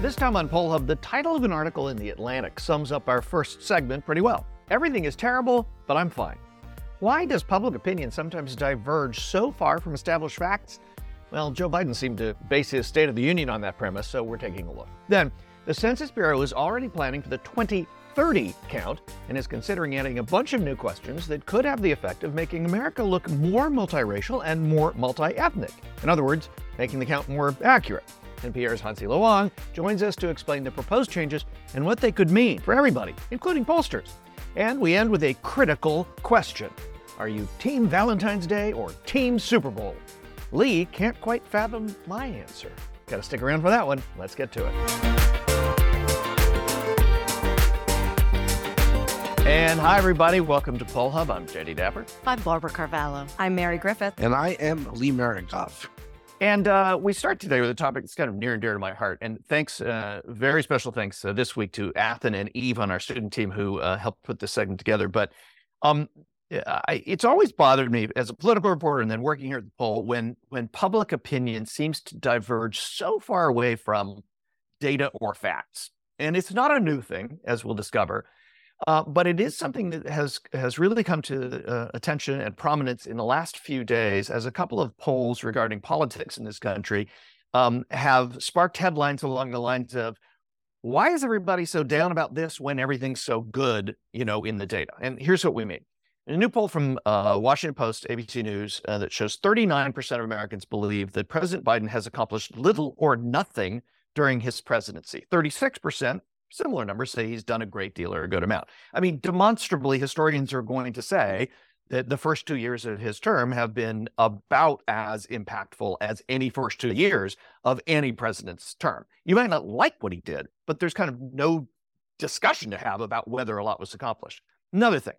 This time on Poll Hub, the title of an article in The Atlantic sums up our first segment pretty well. Everything is terrible, but I'm fine. Why does public opinion sometimes diverge so far from established facts? Well, Joe Biden seemed to base his State of the Union on that premise, so we're taking a look. Then, the Census Bureau is already planning for the 2030 count and is considering adding a bunch of new questions that could have the effect of making America look more multiracial and more multi ethnic. In other words, making the count more accurate. NPR's Hansi Lo Wang joins us to explain the proposed changes and what they could mean for everybody, including pollsters. And we end with a critical question Are you Team Valentine's Day or Team Super Bowl? Lee can't quite fathom my answer. Gotta stick around for that one. Let's get to it. And hi, everybody. Welcome to Poll Hub. I'm Jay DeDapper. I'm Barbara Carvalho. I'm Mary Griffith. And I am Lee Miringoff. And uh, we start today with a topic that's kind of near and dear to my heart. And thanks, uh, very special thanks uh, this week to Athen and Eve on our student team who uh, helped put this segment together. But um, I, it's always bothered me as a political reporter and then working here at the poll when when public opinion seems to diverge so far away from data or facts. And it's not a new thing, as we'll discover. Uh, but it is something that has has really come to uh, attention and prominence in the last few days as a couple of polls regarding politics in this country um, have sparked headlines along the lines of why is everybody so down about this when everything's so good, you know, in the data? And here's what we mean. a new poll from uh, Washington Post, ABC News, uh, that shows 39% of Americans believe that President Biden has accomplished little or nothing during his presidency. 36% similar numbers say he's done a great deal or a good amount. I mean, demonstrably, historians are going to say that the first two years of his term have been about as impactful as any first two years of any president's term. You might not like what he did, but there's kind of no discussion to have about whether a lot was accomplished. Another thing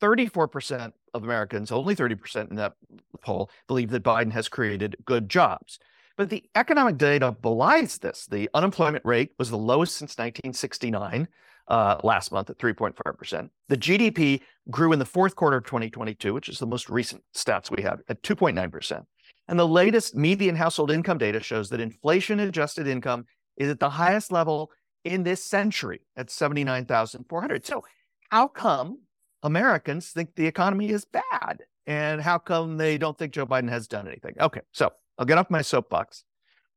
34% of Americans, only 30% in that poll, believe that Biden has created good jobs. But the economic data belies this. The unemployment rate was the lowest since 1969 uh, last month at 3.5%. The GDP grew in the fourth quarter of 2022, which is the most recent stats we have, at 2.9%. And the latest median household income data shows that inflation adjusted income is at the highest level in this century at 79,400. So, how come Americans think the economy is bad? And how come they don't think Joe Biden has done anything? Okay, so I'll get off my soapbox.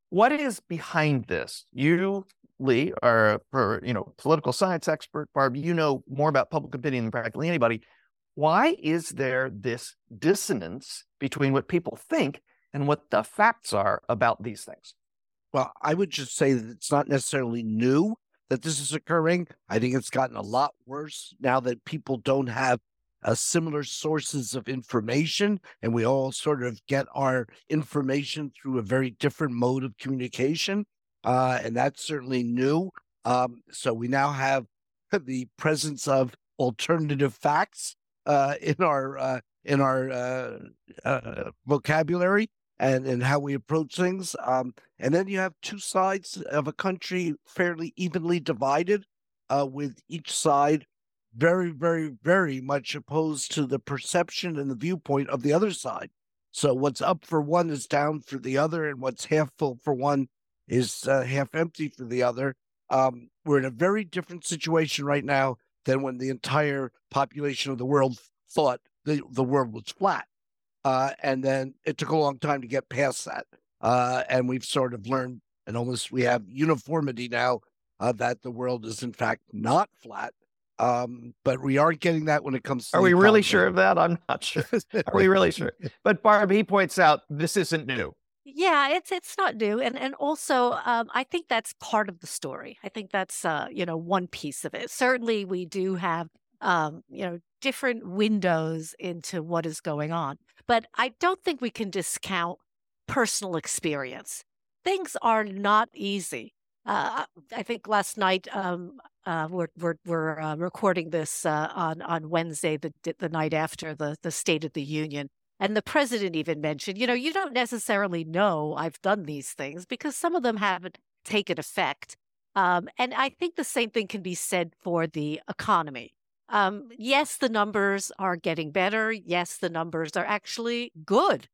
What is behind this? You, Lee, are a you know political science expert. Barb, you know more about public opinion than practically anybody. Why is there this dissonance between what people think and what the facts are about these things? Well, I would just say that it's not necessarily new that this is occurring. I think it's gotten a lot worse now that people don't have uh, similar sources of information, and we all sort of get our information through a very different mode of communication. Uh, and that's certainly new. Um, so we now have the presence of alternative facts uh, in our uh, in our uh, uh, vocabulary and and how we approach things. Um, and then you have two sides of a country fairly evenly divided, with each side very, very, very much opposed to the perception and the viewpoint of the other side. So what's up for one is down for the other, and what's half full for one is uh, half empty for the other. Um, we're in a very different situation right now than when the entire population of the world thought the, the world was flat. Uh, and then it took a long time to get past that. Uh, and we've sort of learned, and almost we have uniformity now uh, that the world is in fact not flat. Um, but we aren't getting that when it comes to. Are we really sure of that? I'm not sure. Are we really sure? But Barb, he points out this isn't new. Yeah, it's it's not new, and and also um, I think that's part of the story. I think that's uh, you know one piece of it. Certainly, we do have um, you know different windows into what is going on, but I don't think we can discount personal experience. Things are not easy. Uh, I think last night um, uh, we're we're, we're uh, recording this uh, on on Wednesday, the the night after the the State of the Union, and the president even mentioned, you know, you don't necessarily know I've done these things because some of them haven't taken effect. Um, and I think the same thing can be said for the economy. Um, yes, the numbers are getting better. Yes, the numbers are actually good.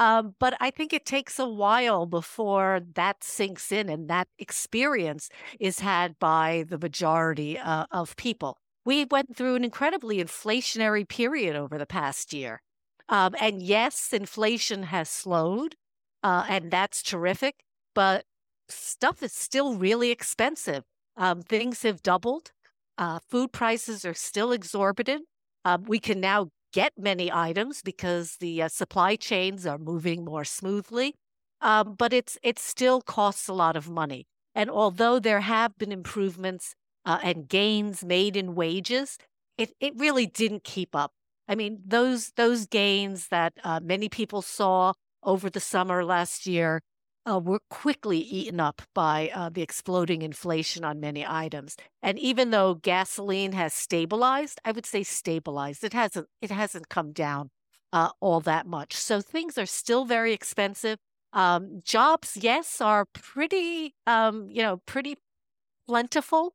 Um, but I think it takes a while before that sinks in and that experience is had by the majority uh, of people. We went through an incredibly inflationary period over the past year. Um, and yes, inflation has slowed, uh, and that's terrific, but stuff is still really expensive. Um, things have doubled. Uh, food prices are still exorbitant. Um, we can now get many items because the uh, supply chains are moving more smoothly. Um, but it's it still costs a lot of money. And although there have been improvements uh, and gains made in wages, it it really didn't keep up. I mean, those those gains that uh, many people saw over the summer last year uh, were quickly eaten up by uh, the exploding inflation on many items. And even though gasoline has stabilized, I would say stabilized. It hasn't. It hasn't come down uh, all that much. So things are still very expensive. Um, jobs, yes, are pretty, um, you know, pretty plentiful,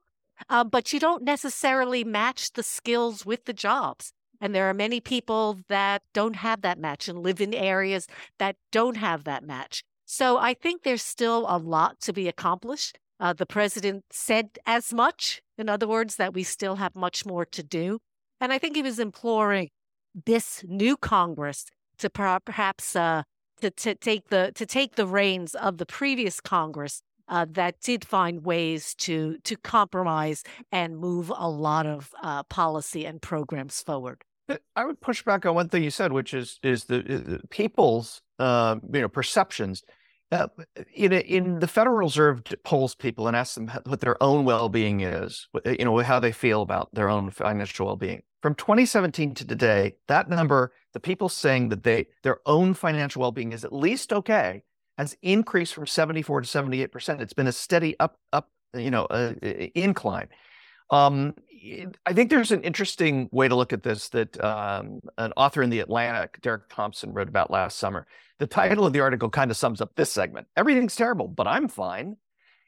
uh, but you don't necessarily match the skills with the jobs. And there are many people that don't have that match and live in areas that don't have that match. So I think there's still a lot to be accomplished. Uh, the president said as much, in other words, that we still have much more to do. And I think he was imploring this new Congress to perhaps uh, to, to take the to take the reins of the previous Congress uh, that did find ways to to compromise and move a lot of uh, policy and programs forward. I would push back on one thing you said, which is is the people's uh, you know perceptions. Uh, in in the Federal Reserve polls people and asks them what their own well being is, you know how they feel about their own financial well being. From 2017 to today, that number, the people saying that they their own financial well being is at least okay, has increased from 74 to 78 percent. It's been a steady up up you know uh, incline. Um, I think there's an interesting way to look at this that um, an author in the Atlantic, Derek Thompson, wrote about last summer. The title of the article kind of sums up this segment Everything's terrible, but I'm fine.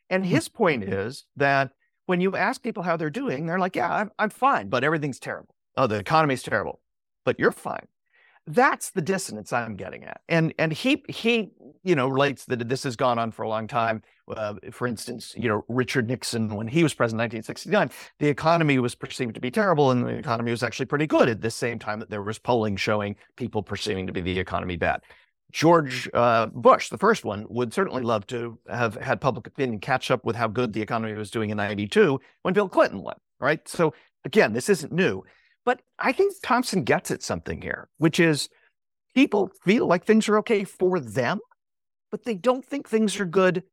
And hmm. his point is that when you ask people how they're doing, they're like, Yeah, I'm, I'm fine, but everything's terrible. Oh, the economy's terrible, but you're fine that's the dissonance I'm getting at. And and he he you know relates that this has gone on for a long time. Uh, for instance, you know Richard Nixon when he was president in 1969, the economy was perceived to be terrible, and the economy was actually pretty good at the same time that there was polling showing people perceiving to be the economy bad. George uh, Bush, the first one, would certainly love to have had public opinion catch up with how good the economy was doing in '92 when Bill Clinton won. Right. So again, this isn't new. But I think Thompson gets at something here, which is people feel like things are okay for them, but they don't think things are good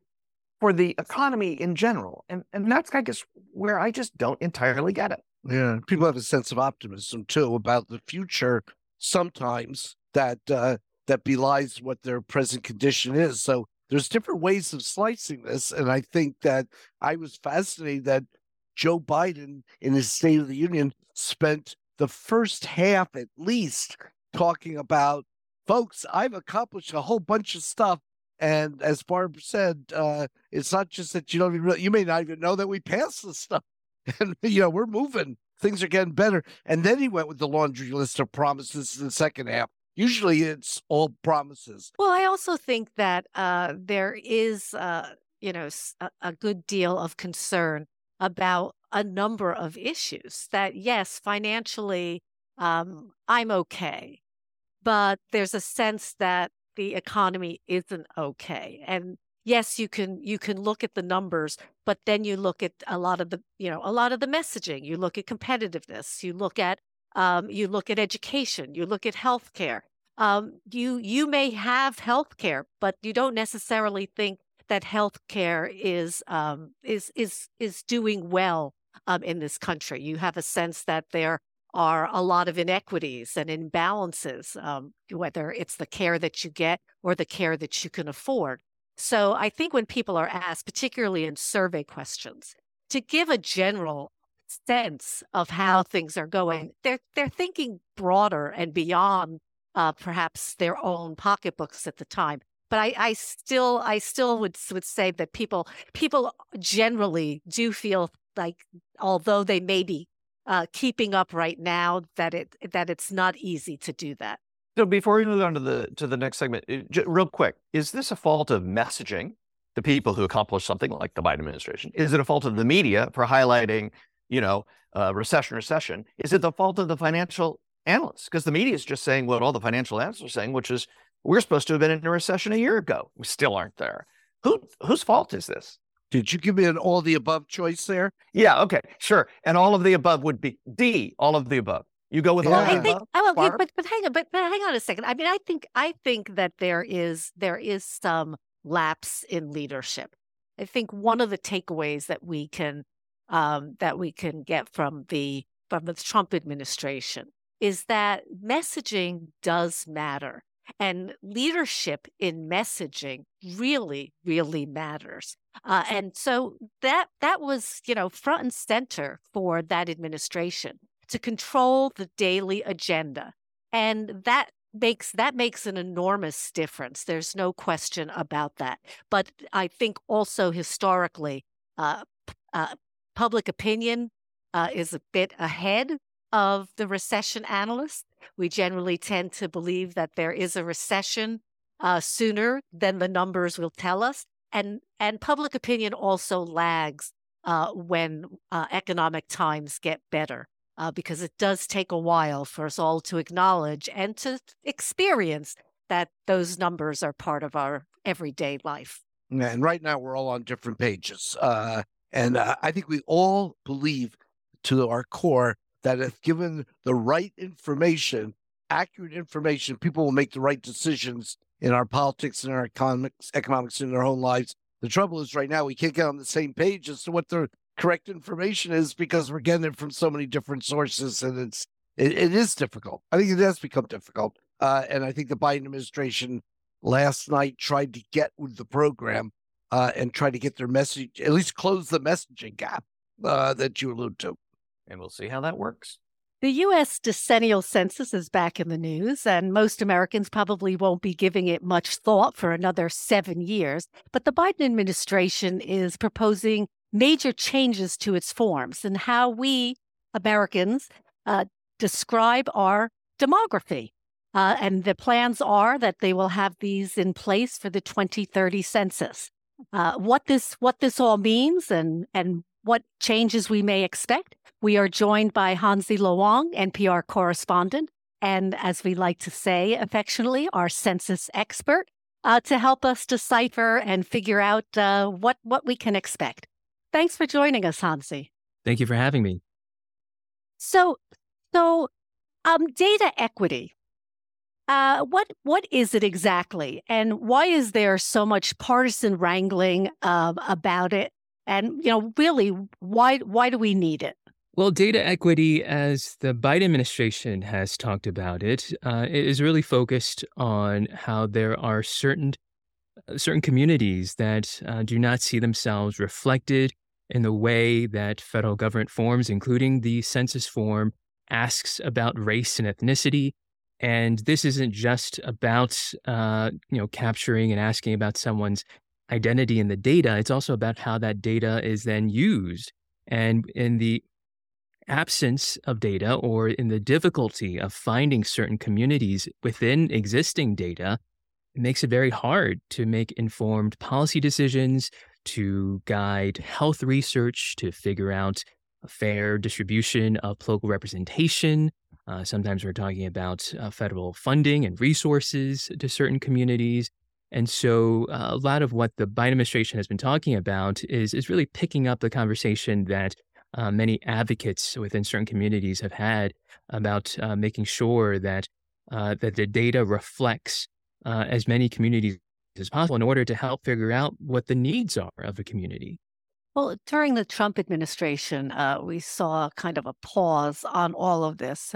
for the economy in general. And and that's I guess where I just don't entirely get it. Yeah. People have a sense of optimism too about the future sometimes that uh that belies what their present condition is. So there's different ways of slicing this. And I think that I was fascinated that Joe Biden in his State of the Union spent the first half at least talking about folks i've accomplished a whole bunch of stuff and as barb said uh, it's not just that you don't even really, you may not even know that we passed this stuff. And you know we're moving. Things are getting better. And then he went with the laundry list of promises in the second half. Usually it's all promises. Well i also think that uh, there is uh, you know a, a good deal of concern about a number of issues that, yes, financially, um, I'm okay, but there's a sense that the economy isn't okay. And yes, you can you can look at the numbers, but then you look at a lot of the you know a lot of the messaging. You look at competitiveness. You look at um, you look at education. You look at healthcare. Um, you you may have healthcare, but you don't necessarily think that healthcare is um, is is is doing well um, in this country. You have a sense that there are a lot of inequities and imbalances, um, whether it's the care that you get or the care that you can afford. So I think when people are asked, particularly in survey questions, to give a general sense of how things are going, they're they're thinking broader and beyond uh, perhaps their own pocketbooks at the time. But I, I still I still would would say that people people generally do feel like although they may be uh, keeping up right now, that it that it's not easy to do that. So before we move on to the to the next segment, real quick, is this a fault of messaging? The people who accomplish something like the Biden administration, is it a fault of the media for highlighting, you know, uh, recession, recession? Is it the fault of the financial analysts? Because the media is just saying what all the financial analysts are saying, which is we're supposed to have been in a recession a year ago. We still aren't there. Who whose fault is this? Did you give me an all the above choice there? Yeah, okay, sure. And all of the above would be D, all of the above. You go with yeah. all of the above. I think, above. Oh, okay, but but hang on, but, but hang on a second. I mean, I think I think that there is there is some lapse in leadership. I think one of the takeaways that we can um, that we can get from the from the Trump administration is that messaging does matter. And leadership in messaging really, really matters. Uh, and so that that was, you know, front and center for that administration to control the daily agenda. And that makes that makes an enormous difference. There's no question about that. But I think also historically, uh, uh, public opinion uh, is a bit ahead of the recession analysts. We generally tend to believe that there is a recession uh, sooner than the numbers will tell us, and and public opinion also lags uh, when uh, economic times get better. Uh, because it does take a while for us all to acknowledge and to experience that those numbers are part of our everyday life. And right now we're all on different pages. Uh, and uh, I think we all believe to our core that if given the right information, accurate information, people will make the right decisions in our politics and our economics, economics in their own lives. The trouble is right now we can't get on the same page as to what the correct information is because we're getting it from so many different sources, and it's it, it is difficult. I think it has become difficult, uh, and I think the Biden administration last night tried to get with the program uh, and try to get their message at least close the messaging gap uh, that you allude to and we'll see how that works. The U.S. decennial census is back in the news, and most Americans probably won't be giving it much thought for another seven years. But the Biden administration is proposing major changes to its forms and how we Americans uh, describe our demography. Uh, and the plans are that they will have these in place for the 2030 census. Uh, what this what this all means and and what changes we may expect. We are joined by Hansi Lo Wang, NPR correspondent, and as we like to say affectionately, our census expert, uh, to help us decipher and figure out uh, what, what we can expect. Thanks for joining us, Hansi. Thank you for having me. So, so um, data equity. Uh, what what is it exactly, and why is there so much partisan wrangling uh, about it? And you know, really, why why do we need it? Well, data equity, as the Biden administration has talked about it, uh, it is really focused on how there are certain uh, certain communities that uh, do not see themselves reflected in the way that federal government forms, including the census form, asks about race and ethnicity. And this isn't just about uh, you know capturing and asking about someone's identity in the data, it's also about how that data is then used. And in the absence of data or in the difficulty of finding certain communities within existing data, it makes it very hard to make informed policy decisions, to guide health research, to figure out a fair distribution of local representation. Uh, sometimes we're talking about uh, federal funding and resources to certain communities. And so uh, a lot of what the Biden administration has been talking about is, is really picking up the conversation that uh, many advocates within certain communities have had about uh, making sure that uh, that the data reflects uh, as many communities as possible in order to help figure out what the needs are of a community. Well, during the Trump administration, uh, we saw kind of a pause on all of this.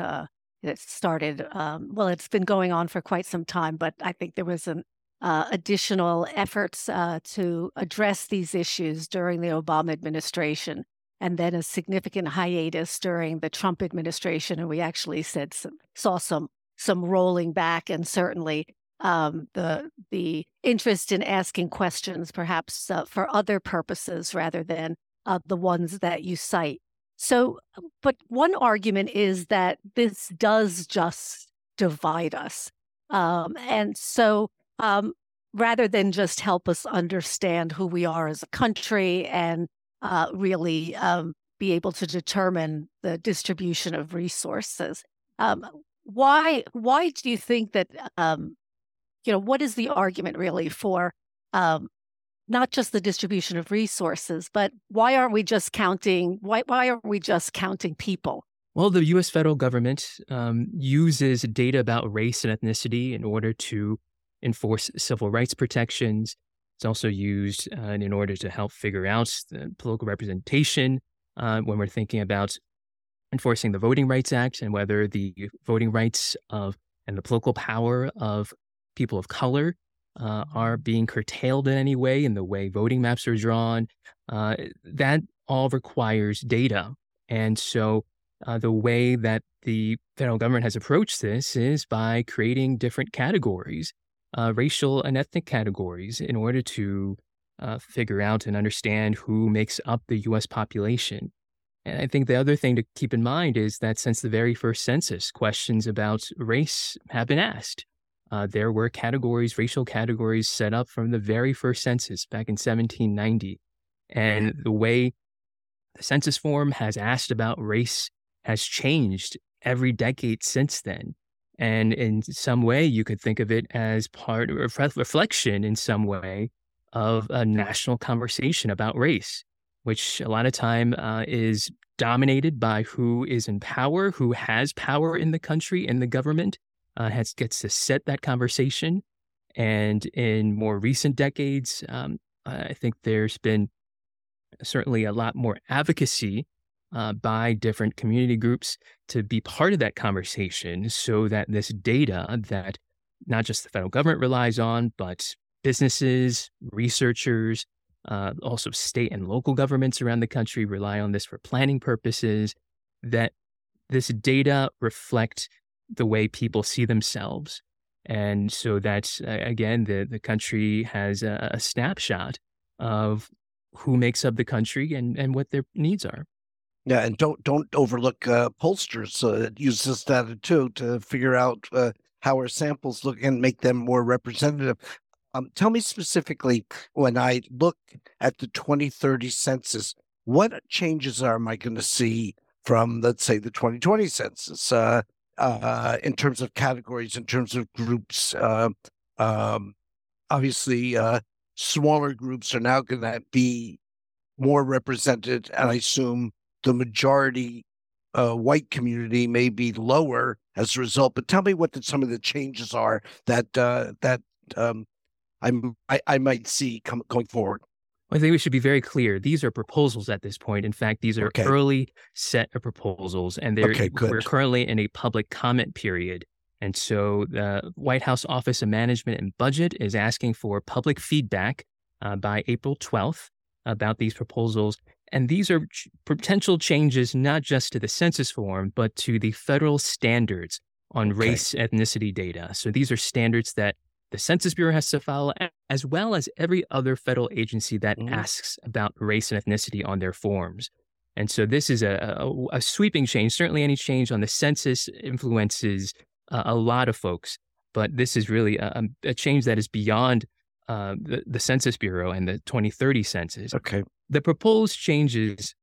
it started, um, well, it's been going on for quite some time, but I think there was an uh, additional efforts uh, to address these issues during the Obama administration, and then a significant hiatus during the Trump administration. And we actually said some, saw some some rolling back, and certainly um, the the interest in asking questions, perhaps uh, for other purposes rather than uh, the ones that you cite. So, but one argument is that this does just divide us Um, and so um, rather than just help us understand who we are as a country and uh, really um, be able to determine the distribution of resources. Um, why why do you think that um, you know what is the argument really for um, not just the distribution of resources, but why aren't we just counting? Why why aren't we just counting people? Well, the U.S. federal government um, uses data about race and ethnicity in order to enforce civil rights protections. It's also used uh, in order to help figure out the political representation uh, when we're thinking about enforcing the Voting Rights Act and whether the voting rights of and the political power of people of color uh, are being curtailed in any way in the way voting maps are drawn. Uh, that all requires data. And so uh, the way that the federal government has approached this is by creating different categories, uh, racial and ethnic categories, in order to uh, figure out and understand who makes up the US population. And I think the other thing to keep in mind is that since the very first census, questions about race have been asked. Uh, there were categories, racial categories set up from the very first census back in 1790. And the way the census form has asked about race has changed every decade since then. And in some way, you could think of it as part of a reflection in some way of a national conversation about race, which a lot of time uh, is dominated by who is in power, who has power in the country, in the government, uh, has gets to set that conversation. And in more recent decades, um, I think there's been certainly a lot more advocacy uh, by different community groups to be part of that conversation so that this data that not just the federal government relies on, but businesses, researchers, uh, also state and local governments around the country rely on this for planning purposes, that this data reflect the way people see themselves. And so that's, again, the, the country has a, a snapshot of who makes up the country and, and what their needs are. Yeah, and don't don't overlook uh, pollsters. Uh, use this data too to figure out uh, how our samples look and make them more representative. Um, tell me specifically when I look at the 2030 census, what changes are am I going to see from, let's say, the 2020 census? Uh, uh, in terms of categories, in terms of groups. Uh, um, obviously, uh, smaller groups are now going to be more represented, and I assume the majority uh, white community may be lower as a result. But tell me what the, some of the changes are that uh, that um, I, I might see come, going forward. I think we should be very clear. These are proposals at this point. In fact, these are okay. early set of proposals, and they're, okay, we're currently in a public comment period. And so the White House Office of Management and Budget is asking for public feedback uh, by April 12th about these proposals. And these are ch- potential changes not just to the census form, but to the federal standards on okay. race ethnicity data. So these are standards that the Census Bureau has to follow, as well as every other federal agency that mm. asks about race and ethnicity on their forms. And so this is a, a, a sweeping change. Certainly, any change on the census influences uh, a lot of folks, but this is really a, a change that is beyond uh, the, the Census Bureau and the 2030 census. Okay. The proposed changes,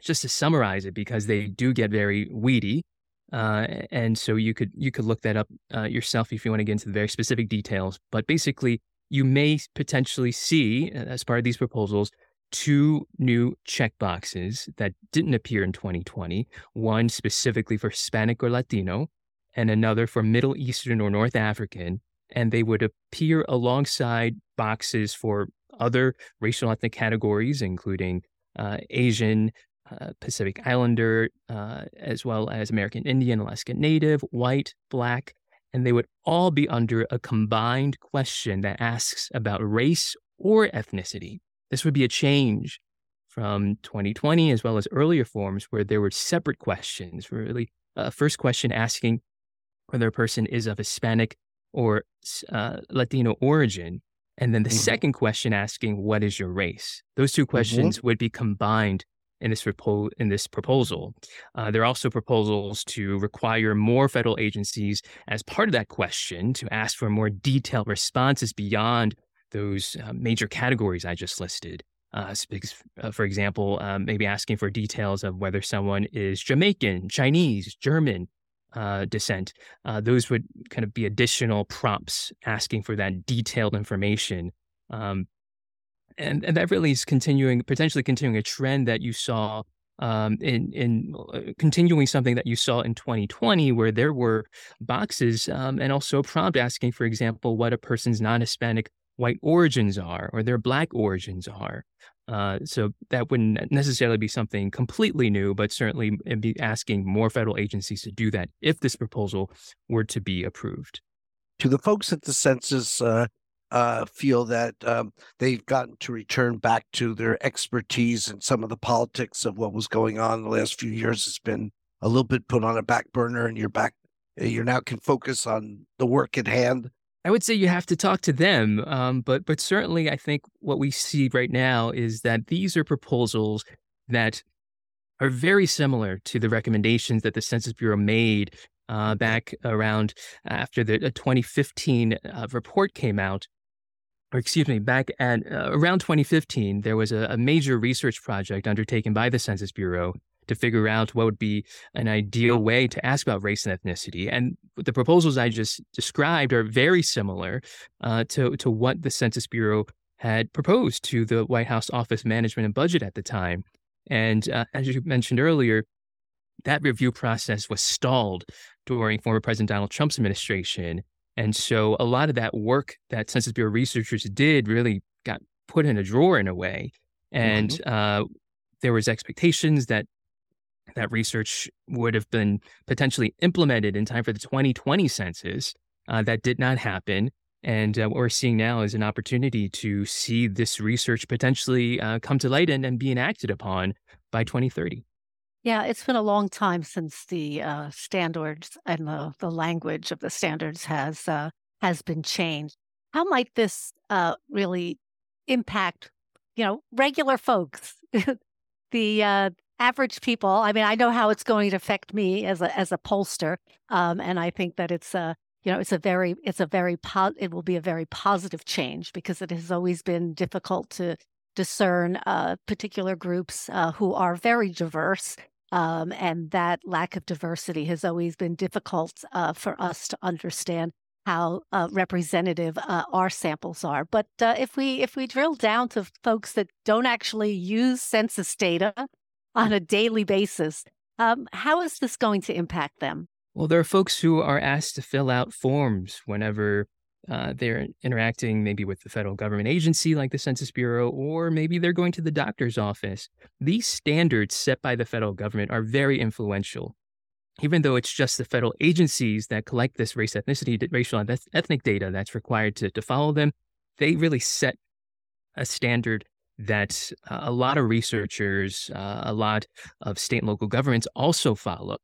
just to summarize it, because they do get very weedy, uh, and so you could you could look that up uh, yourself if you want to get into the very specific details. But basically, you may potentially see uh, as part of these proposals two new checkboxes that didn't appear in 2020. One specifically for Hispanic or Latino, and another for Middle Eastern or North African. And they would appear alongside boxes for other racial ethnic categories, including uh, Asian, uh, Pacific Islander, uh, as well as American Indian, Alaska Native, white, black, and they would all be under a combined question that asks about race or ethnicity. This would be a change from 2020 as well as earlier forms where there were separate questions. Really, uh, first question asking whether a person is of Hispanic or uh, Latino origin, and then the mm-hmm. second question asking what is your race. Those two mm-hmm. questions mm-hmm. would be combined in this repo- in this proposal. Uh, there are also proposals to require more federal agencies, as part of that question, to ask for more detailed responses beyond those uh, major categories I just listed. Uh, uh for example, um, maybe asking for details of whether someone is Jamaican, Chinese, German, uh, descent, uh, those would kind of be additional prompts asking for that detailed information. Um, and, and that really is continuing, potentially continuing a trend that you saw um, in in uh, continuing something that you saw in 2020, where there were boxes um, and also a prompt asking, for example, what a person's non-Hispanic white origins are or their black origins are. Uh, so that wouldn't necessarily be something completely new, but certainly be asking more federal agencies to do that if this proposal were to be approved. To the folks at the census uh, uh, feel that um, they've gotten to return back to their expertise and some of the politics of what was going on the last few years has been a little bit put on a back burner, and you're back. You're now can focus on the work at hand I would say you have to talk to them, um, but but certainly I think what we see right now is that these are proposals that are very similar to the recommendations that the Census Bureau made uh, back around after the 2015 uh, report came out. Or excuse me, back at uh, around 2015, there was a, a major research project undertaken by the Census Bureau to figure out what would be an ideal way to ask about race and ethnicity. And the proposals I just described are very similar uh, to, to what the Census Bureau had proposed to the White House Office Management and Budget at the time. And uh, as you mentioned earlier, that review process was stalled during former President Donald Trump's administration. And so a lot of that work that Census Bureau researchers did really got put in a drawer in a way. And mm-hmm. uh, there was expectations that that research would have been potentially implemented in time for the 2020 census. Uh, that did not happen. And uh, what we're seeing now is an opportunity to see this research potentially uh, come to light and, and be enacted upon by 2030. Yeah, it's been a long time since the uh, standards and the, the language of the standards has uh, has been changed. How might this uh, really impact, you know, regular folks? the uh, average people. I mean, I know how it's going to affect me as a as a pollster, um, and I think that it's a you know it's a very it's a very po- it will be a very positive change because it has always been difficult to discern uh, particular groups uh, who are very diverse. Um, and that lack of diversity has always been difficult uh, for us to understand how uh, representative uh, our samples are. But uh, if we if we drill down to folks that don't actually use census data on a daily basis. Um, how is this going to impact them? Well, there are folks who are asked to fill out forms whenever uh, they're interacting maybe with the federal government agency like the Census Bureau, or maybe they're going to the doctor's office. These standards set by the federal government are very influential. Even though it's just the federal agencies that collect this race, ethnicity, racial, and ethnic data that's required to, to follow them, they really set a standard that uh, a lot of researchers, uh, a lot of state and local governments also follow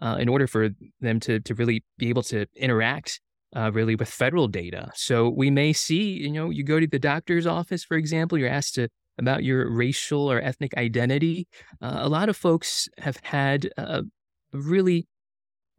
uh, in order for them to, to really be able to interact uh, really with federal data. So we may see, you know, you go to the doctor's office, for example, you're asked to about your racial or ethnic identity. Uh, a lot of folks have had a really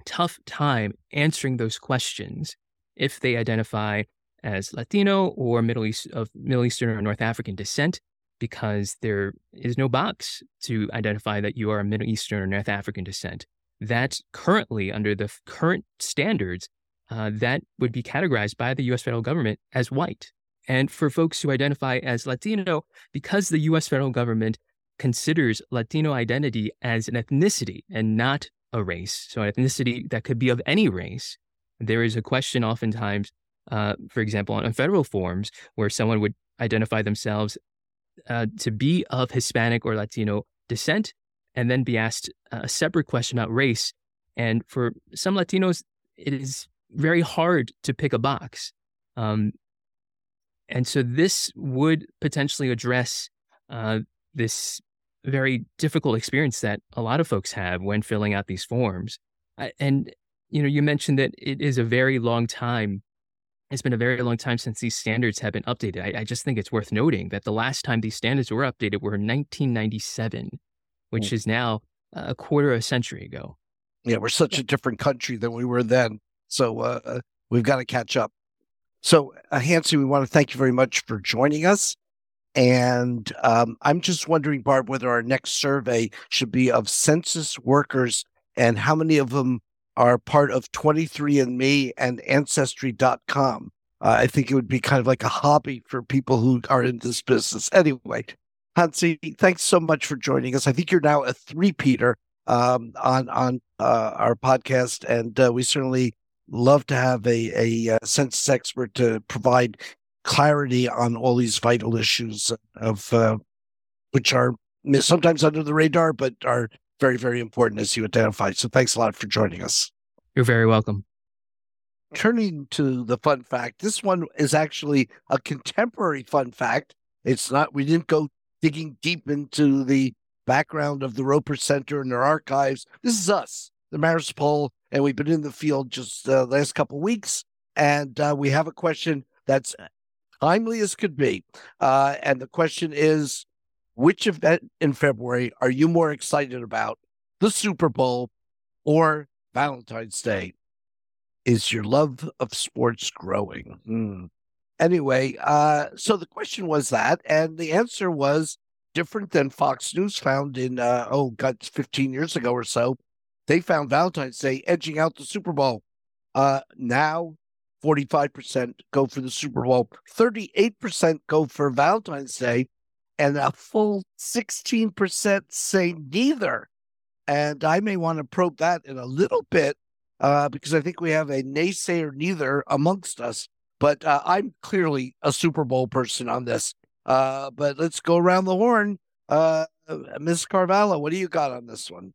tough time answering those questions if they identify as Latino or Middle East of Middle Eastern or North African descent because there is no box to identify that you are a Middle Eastern or North African descent. That currently, under the current standards, uh, that would be categorized by the US federal government as white. And for folks who identify as Latino, because the US federal government considers Latino identity as an ethnicity and not a race, so an ethnicity that could be of any race, there is a question oftentimes uh, for example, on federal forms where someone would identify themselves uh, to be of Hispanic or Latino descent and then be asked a separate question about race. And for some Latinos, it is very hard to pick a box. Um, and so this would potentially address uh, this very difficult experience that a lot of folks have when filling out these forms. And, you know, you mentioned that it is a very long time it's been a very long time since these standards have been updated. I, I, just think it's worth noting that the last time these standards were updated were in 1997. which is now a quarter of a century ago. Yeah, we're such a different country than we were then. So uh, uh we've got to catch up. So, uh, Hansi, we want to thank you very much for joining us. And um, I'm just wondering, Barb, whether our next survey should be of census workers and how many of them are part of 23andMe and Ancestry.com. Uh, I think it would be kind of like a hobby for people who are in this business. Anyway, Hansi, thanks so much for joining us. I think you're now a three-peater um, on on uh, our podcast, and uh, we certainly love to have a, a, uh, census expert to provide clarity on all these vital issues of uh, which are sometimes under the radar, but are very, very important as you identify. So thanks a lot for joining us. You're very welcome. Turning to the fun fact, this one is actually a contemporary fun fact. It's not, we didn't go digging deep into the background of the Roper Center and their archives. This is us, the Marist Poll, and we've been in the field just the uh, last couple weeks. And uh, we have a question that's timely as could be. Uh, and the question is which event in February are you more excited about, the Super Bowl or Valentine's Day? Is your love of sports growing? Hmm. Anyway, uh, so the question was that, and the answer was different than Fox News found in, uh, oh, God, 15 years ago or so. They found Valentine's Day edging out the Super Bowl. Uh, now 45% go for the Super Bowl, 38% go for Valentine's Day, and a full 16% say neither. And I may want to probe that in a little bit uh, because I think we have a naysayer neither amongst us. But uh, I'm clearly a Super Bowl person on this. Uh, but let's go around the horn. Uh, Ms. Carvalho, what do you got on this one?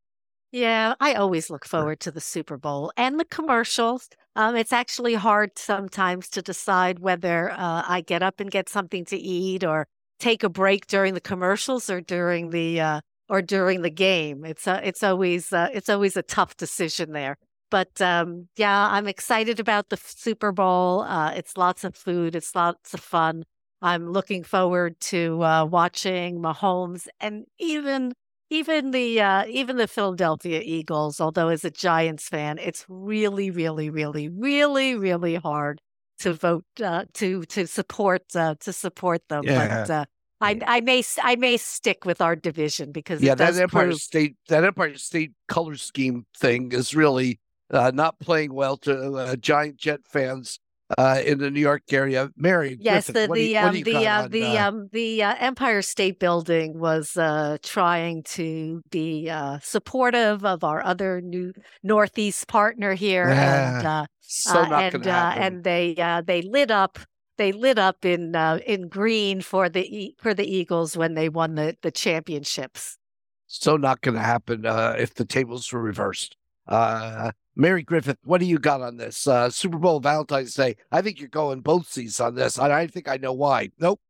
Yeah, I always look forward to the Super Bowl and the commercials. Um, it's actually hard sometimes to decide whether uh, I get up and get something to eat or take a break during the commercials or during the uh, or during the game. It's uh, it's always uh, it's always a tough decision there. But um, yeah, I'm excited about the Super Bowl. Uh, it's lots of food. It's lots of fun. I'm looking forward to uh, watching Mahomes and even even the uh, even the Philadelphia Eagles, although as a Giants fan, it's really, really, really, really, really hard to vote uh, to to support uh, to support them. Yeah. But uh, I I may I may stick with our division because yeah, that Empire. State that Empire State color scheme thing is really uh, not playing well to uh, Giant Jet fans uh, in the New York area. Mary, yes, the the um, the uh, the uh, um, the uh, Empire State Building was uh, trying to be uh, supportive of our other new Northeast partner here, and uh, so and and they they lit up they lit up in in green for the for the Eagles when they won the the championships. So not going to happen if the tables were reversed. Uh, Mary Griffith, what do you got on this? Uh, Super Bowl, Valentine's Day. I think you're going both seats on this. I, I think I know why. Nope.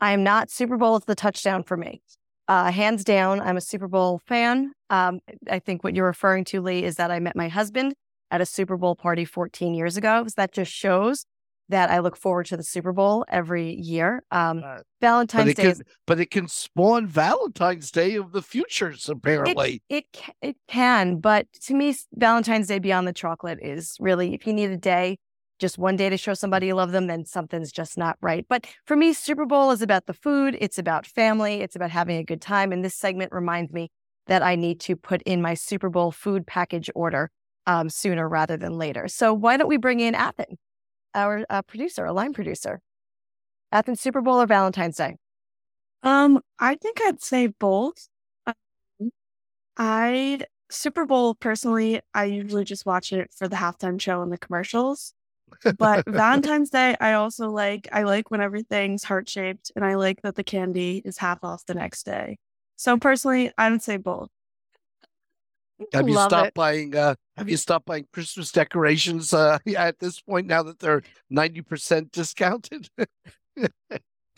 I am not. Super Bowl is the touchdown for me. Uh, hands down, I'm a Super Bowl fan. Um, I think what you're referring to, Lee, is that I met my husband at a Super Bowl party 14 years ago. So that just shows that I look forward to the Super Bowl every year. Um, uh, Valentine's but Day, can, is, but it can spawn Valentine's Day of the futures. Apparently, it, it it can. But to me, Valentine's Day beyond the chocolate is really if you need a day, just one day to show somebody you love them, then something's just not right. But for me, Super Bowl is about the food. It's about family. It's about having a good time. And this segment reminds me that I need to put in my Super Bowl food package order um, sooner rather than later. So why don't we bring in Athen? Our uh, producer, a line producer. Athens Super Bowl or Valentine's Day? Um, I think I'd say both. Um, I Super Bowl personally, I usually just watch it for the halftime show and the commercials. But Valentine's Day, I also like. I like when everything's heart shaped, and I like that the candy is half off the next day. So personally, I would say both. Have you stopped it. buying? Uh, have you stopped buying Christmas decorations uh, at this point? Now that they're ninety percent discounted.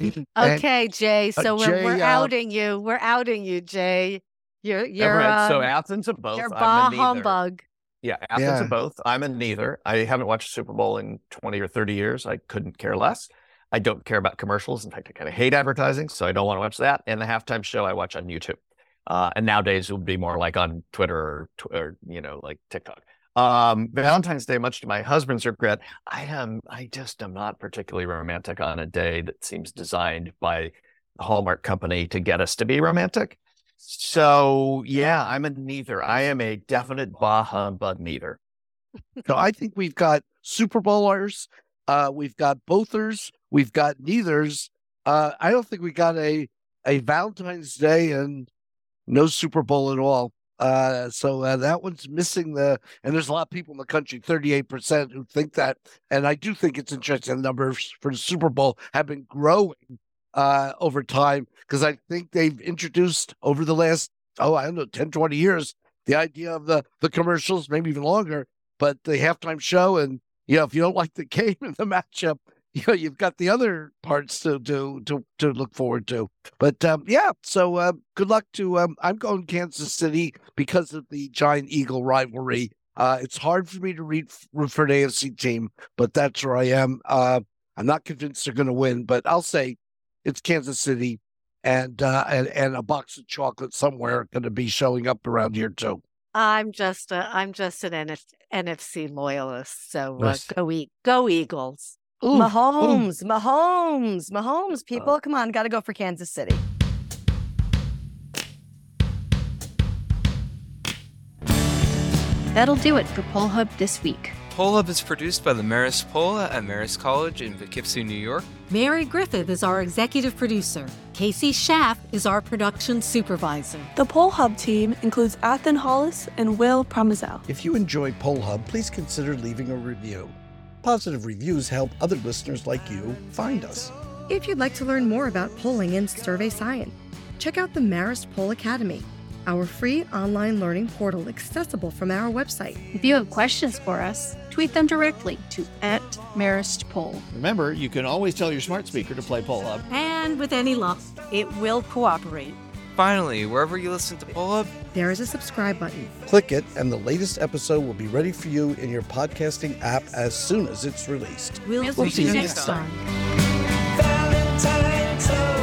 okay, Jay. Uh, so uh, Jay, we're, we're uh, outing you. We're outing you, Jay. You're you're right. so um, Athens of both. You're bah humbug. Yeah, Athens yeah. of both. I'm a neither. I haven't watched a Super Bowl in 20 or 30 years. I couldn't care less. I don't care about commercials. In fact, I kind of hate advertising, so I don't want to watch that. And the halftime show I watch on YouTube. Uh, and nowadays it would be more like on Twitter or, or you know, like TikTok. Um, Valentine's Day, much to my husband's regret, I am I just am not particularly romantic on a day that seems designed by the Hallmark company to get us to be romantic. So yeah, I'm a neither. I am a definite bah humbug neither. so I think we've got Super Bowlers, uh, we've got bothers, we've got neithers. Uh, I don't think we got a a Valentine's Day and no Super Bowl at all. Uh, so uh, that one's missing the, and there's a lot of people in the country, 38% who think that. And I do think it's interesting. The numbers for the Super Bowl have been growing uh, over time because I think they've introduced over the last, oh, I don't know, 10, 20 years, the idea of the, the commercials, maybe even longer, but the halftime show. And, you know, if you don't like the game and the matchup, you know, you've got the other parts to to to, to look forward to. But um, yeah, so uh, good luck to. Um, I'm going Kansas City because of the Giant Eagle rivalry. Uh, it's hard for me to read for an AFC team, but that's where I am. Uh, I'm not convinced they're going to win, but I'll say it's Kansas City, and uh, and and a box of chocolate somewhere going to be showing up around here too. I'm just a, I'm just an NF- NFC loyalist, so uh, go e- go Eagles. Ooh, Mahomes, ooh. Mahomes, Mahomes, people, uh, come on, got to go for Kansas City. That'll do it for Poll Hub this week. Poll Hub is produced by the Marist Poll at Marist College in Poughkeepsie, New York. Mary Griffith is our executive producer. Casey Schaff is our production supervisor. The Poll Hub team includes Athen Hollis and Will Promazel. If you enjoyed Poll Hub, please consider leaving a review. Positive reviews help other listeners like you find us. If you'd like to learn more about polling and survey science, check out the Marist Poll Academy, our free online learning portal accessible from our website. If you have questions for us, tweet them directly to at Marist Poll. Remember, you can always tell your smart speaker to play Poll Hub. And with any luck, it will cooperate. Finally, wherever you listen to Poll Hub, there is a subscribe button. Click it, and the latest episode will be ready for you in your podcasting app as soon as it's released. We'll, we'll see you next time. time.